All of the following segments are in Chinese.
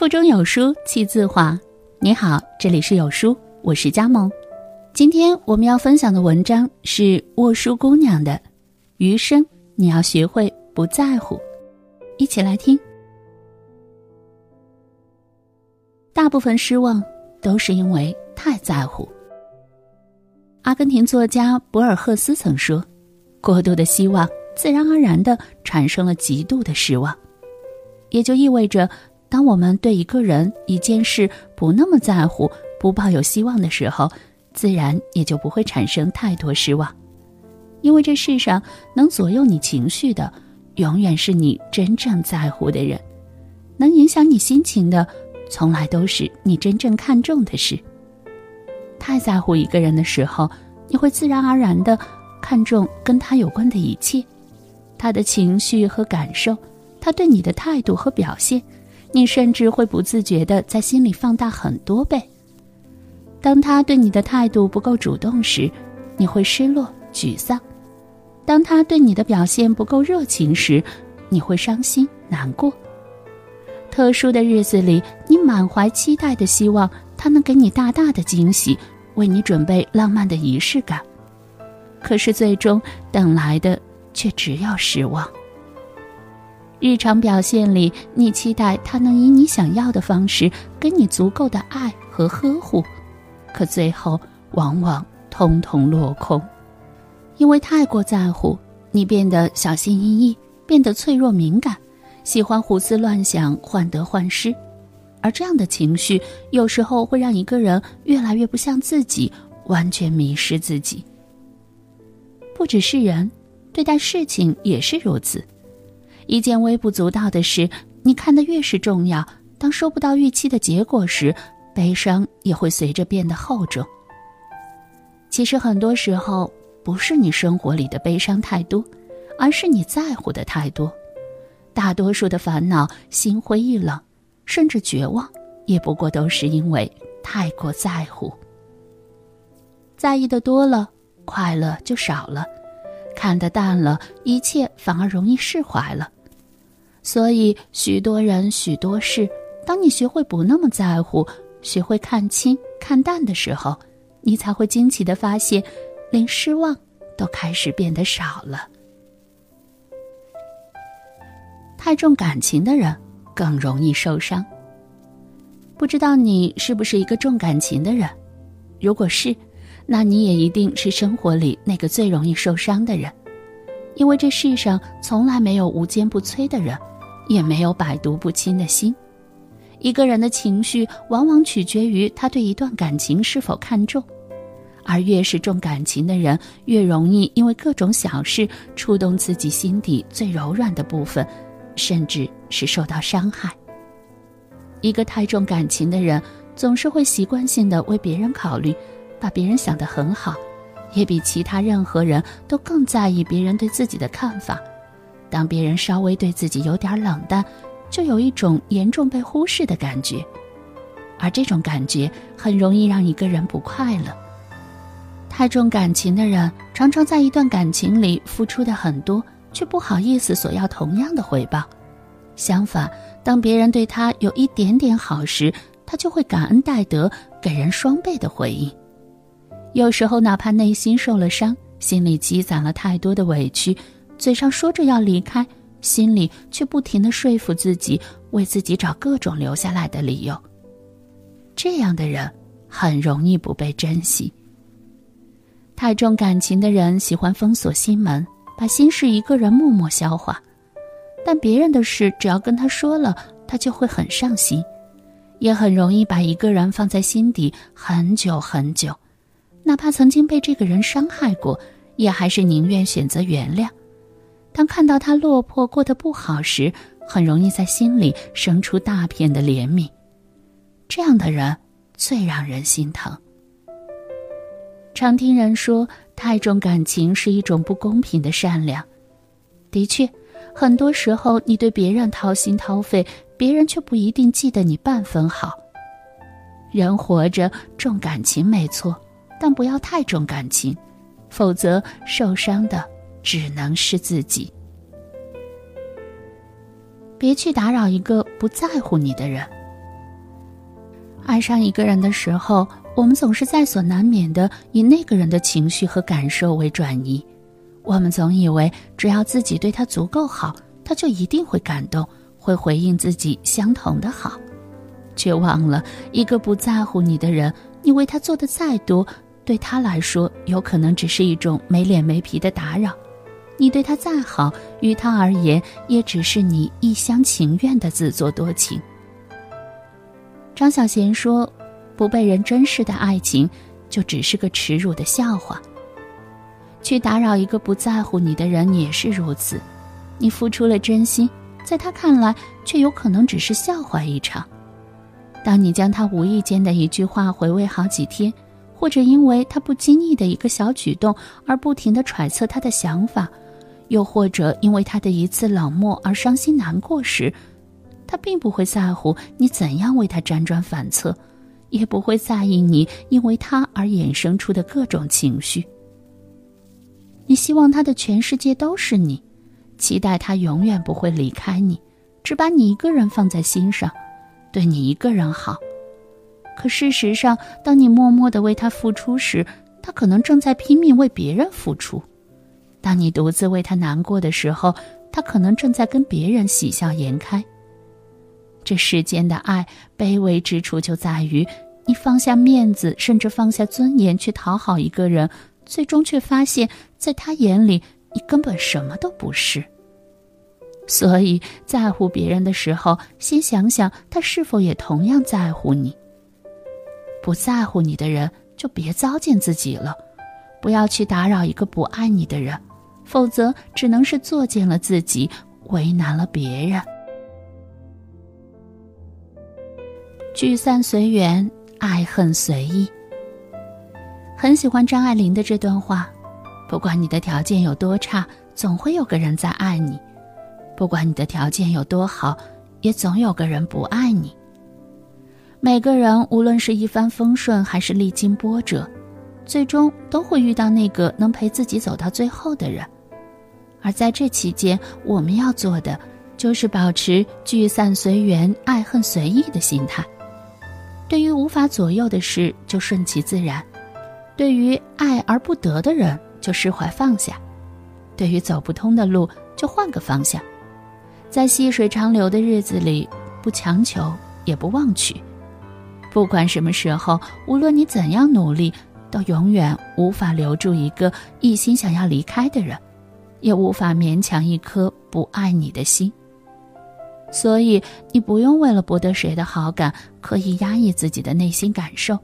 腹中有书气自华。你好，这里是有书，我是佳萌。今天我们要分享的文章是沃书姑娘的《余生你要学会不在乎》，一起来听。大部分失望都是因为太在乎。阿根廷作家博尔赫斯曾说：“过度的希望，自然而然的产生了极度的失望。”也就意味着。当我们对一个人、一件事不那么在乎、不抱有希望的时候，自然也就不会产生太多失望。因为这世上能左右你情绪的，永远是你真正在乎的人；能影响你心情的，从来都是你真正看重的事。太在乎一个人的时候，你会自然而然的看重跟他有关的一切，他的情绪和感受，他对你的态度和表现。你甚至会不自觉的在心里放大很多倍。当他对你的态度不够主动时，你会失落、沮丧；当他对你的表现不够热情时，你会伤心、难过。特殊的日子里，你满怀期待的希望他能给你大大的惊喜，为你准备浪漫的仪式感，可是最终等来的却只有失望。日常表现里，你期待他能以你想要的方式给你足够的爱和呵护，可最后往往通通落空，因为太过在乎，你变得小心翼翼，变得脆弱敏感，喜欢胡思乱想、患得患失，而这样的情绪有时候会让一个人越来越不像自己，完全迷失自己。不只是人，对待事情也是如此。一件微不足道的事，你看得越是重要，当收不到预期的结果时，悲伤也会随着变得厚重。其实很多时候，不是你生活里的悲伤太多，而是你在乎的太多。大多数的烦恼、心灰意冷，甚至绝望，也不过都是因为太过在乎。在意的多了，快乐就少了；看得淡了，一切反而容易释怀了。所以，许多人、许多事，当你学会不那么在乎，学会看清、看淡的时候，你才会惊奇的发现，连失望都开始变得少了。太重感情的人更容易受伤。不知道你是不是一个重感情的人？如果是，那你也一定是生活里那个最容易受伤的人，因为这世上从来没有无坚不摧的人。也没有百毒不侵的心。一个人的情绪往往取决于他对一段感情是否看重，而越是重感情的人，越容易因为各种小事触动自己心底最柔软的部分，甚至是受到伤害。一个太重感情的人，总是会习惯性的为别人考虑，把别人想得很好，也比其他任何人都更在意别人对自己的看法。当别人稍微对自己有点冷淡，就有一种严重被忽视的感觉，而这种感觉很容易让一个人不快乐。太重感情的人，常常在一段感情里付出的很多，却不好意思索要同样的回报。相反，当别人对他有一点点好时，他就会感恩戴德，给人双倍的回应。有时候，哪怕内心受了伤，心里积攒了太多的委屈。嘴上说着要离开，心里却不停的说服自己，为自己找各种留下来的理由。这样的人很容易不被珍惜。太重感情的人喜欢封锁心门，把心事一个人默默消化，但别人的事只要跟他说了，他就会很上心，也很容易把一个人放在心底很久很久，哪怕曾经被这个人伤害过，也还是宁愿选择原谅。当看到他落魄过得不好时，很容易在心里生出大片的怜悯。这样的人最让人心疼。常听人说，太重感情是一种不公平的善良。的确，很多时候你对别人掏心掏肺，别人却不一定记得你半分好。人活着重感情没错，但不要太重感情，否则受伤的。只能是自己。别去打扰一个不在乎你的人。爱上一个人的时候，我们总是在所难免的以那个人的情绪和感受为转移。我们总以为只要自己对他足够好，他就一定会感动，会回应自己相同的好，却忘了一个不在乎你的人，你为他做的再多，对他来说有可能只是一种没脸没皮的打扰。你对他再好，于他而言也只是你一厢情愿的自作多情。张小娴说：“不被人珍视的爱情，就只是个耻辱的笑话。去打扰一个不在乎你的人也是如此，你付出了真心，在他看来却有可能只是笑话一场。当你将他无意间的一句话回味好几天，或者因为他不经意的一个小举动而不停的揣测他的想法。”又或者因为他的一次冷漠而伤心难过时，他并不会在乎你怎样为他辗转反侧，也不会在意你因为他而衍生出的各种情绪。你希望他的全世界都是你，期待他永远不会离开你，只把你一个人放在心上，对你一个人好。可事实上，当你默默的为他付出时，他可能正在拼命为别人付出。当你独自为他难过的时候，他可能正在跟别人喜笑颜开。这世间的爱卑微之处就在于，你放下面子，甚至放下尊严去讨好一个人，最终却发现，在他眼里你根本什么都不是。所以在乎别人的时候，先想想他是否也同样在乎你。不在乎你的人，就别糟践自己了，不要去打扰一个不爱你的人。否则，只能是作践了自己，为难了别人。聚散随缘，爱恨随意。很喜欢张爱玲的这段话：不管你的条件有多差，总会有个人在爱你；不管你的条件有多好，也总有个人不爱你。每个人，无论是一帆风顺，还是历经波折，最终都会遇到那个能陪自己走到最后的人。而在这期间，我们要做的就是保持聚散随缘、爱恨随意的心态。对于无法左右的事，就顺其自然；对于爱而不得的人，就释怀放下；对于走不通的路，就换个方向。在细水长流的日子里，不强求，也不妄取。不管什么时候，无论你怎样努力，都永远无法留住一个一心想要离开的人。也无法勉强一颗不爱你的心，所以你不用为了博得谁的好感刻意压抑自己的内心感受，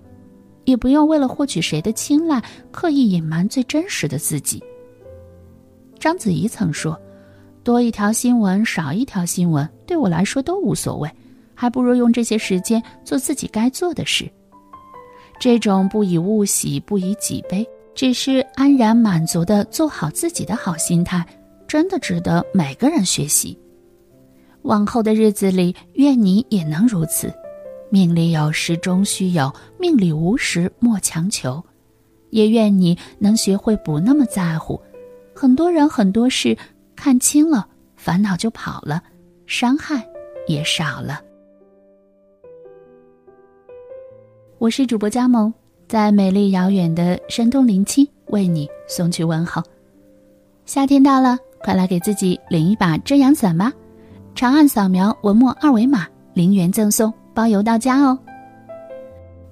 也不用为了获取谁的青睐刻意隐瞒最真实的自己。章子怡曾说：“多一条新闻，少一条新闻，对我来说都无所谓，还不如用这些时间做自己该做的事。”这种不以物喜，不以己悲。只是安然满足的做好自己的好心态，真的值得每个人学习。往后的日子里，愿你也能如此。命里有时终须有，命里无时莫强求。也愿你能学会不那么在乎，很多人很多事看清了，烦恼就跑了，伤害也少了。我是主播佳萌。在美丽遥远的山东临清，为你送去问候。夏天到了，快来给自己领一把遮阳伞吧！长按扫描文末二维码，零元赠送，包邮到家哦。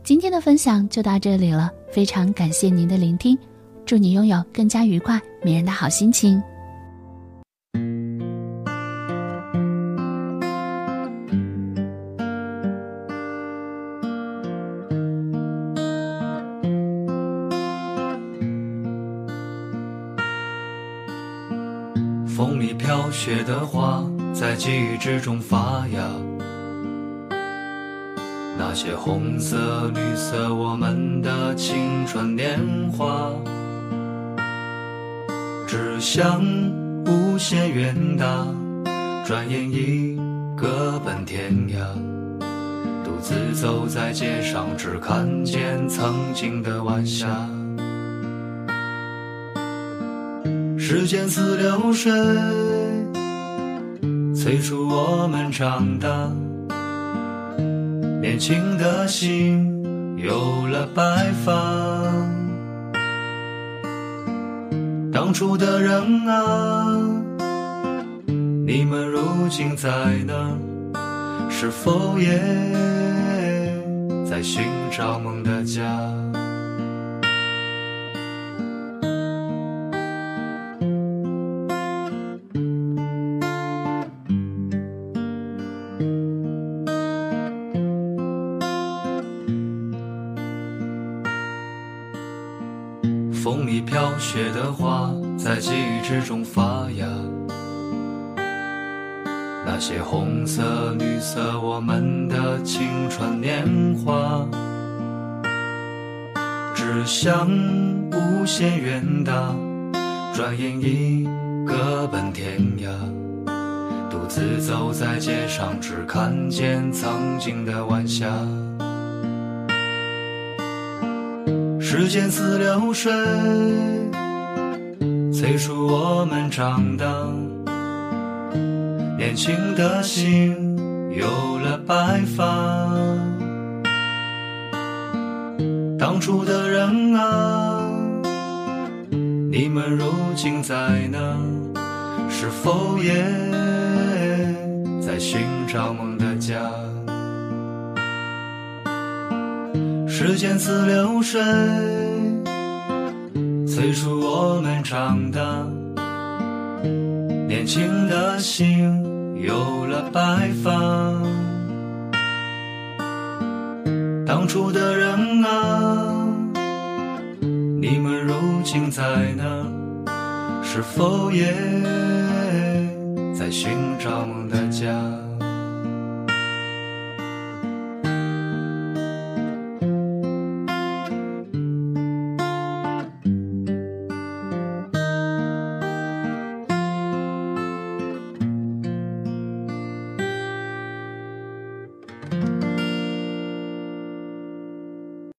今天的分享就到这里了，非常感谢您的聆听，祝你拥有更加愉快、迷人的好心情。飘雪的花，在记忆之中发芽。那些红色、绿色，我们的青春年华，只想无限远大，转眼已各奔天涯。独自走在街上，只看见曾经的晚霞。时间似流水，催促我们长大。年轻的心有了白发。当初的人啊，你们如今在哪？是否也在寻找梦的家？飘雪的花，在记忆之中发芽。那些红色、绿色，我们的青春年华。志向无限远大，转眼已各奔天涯。独自走在街上，只看见曾经的晚霞。时间似流水，催促我们长大。年轻的心有了白发。当初的人啊，你们如今在哪？是否也在寻找梦的家？时间似流水，催促我们长大。年轻的心有了白发。当初的人啊，你们如今在哪？是否也在寻找梦的家？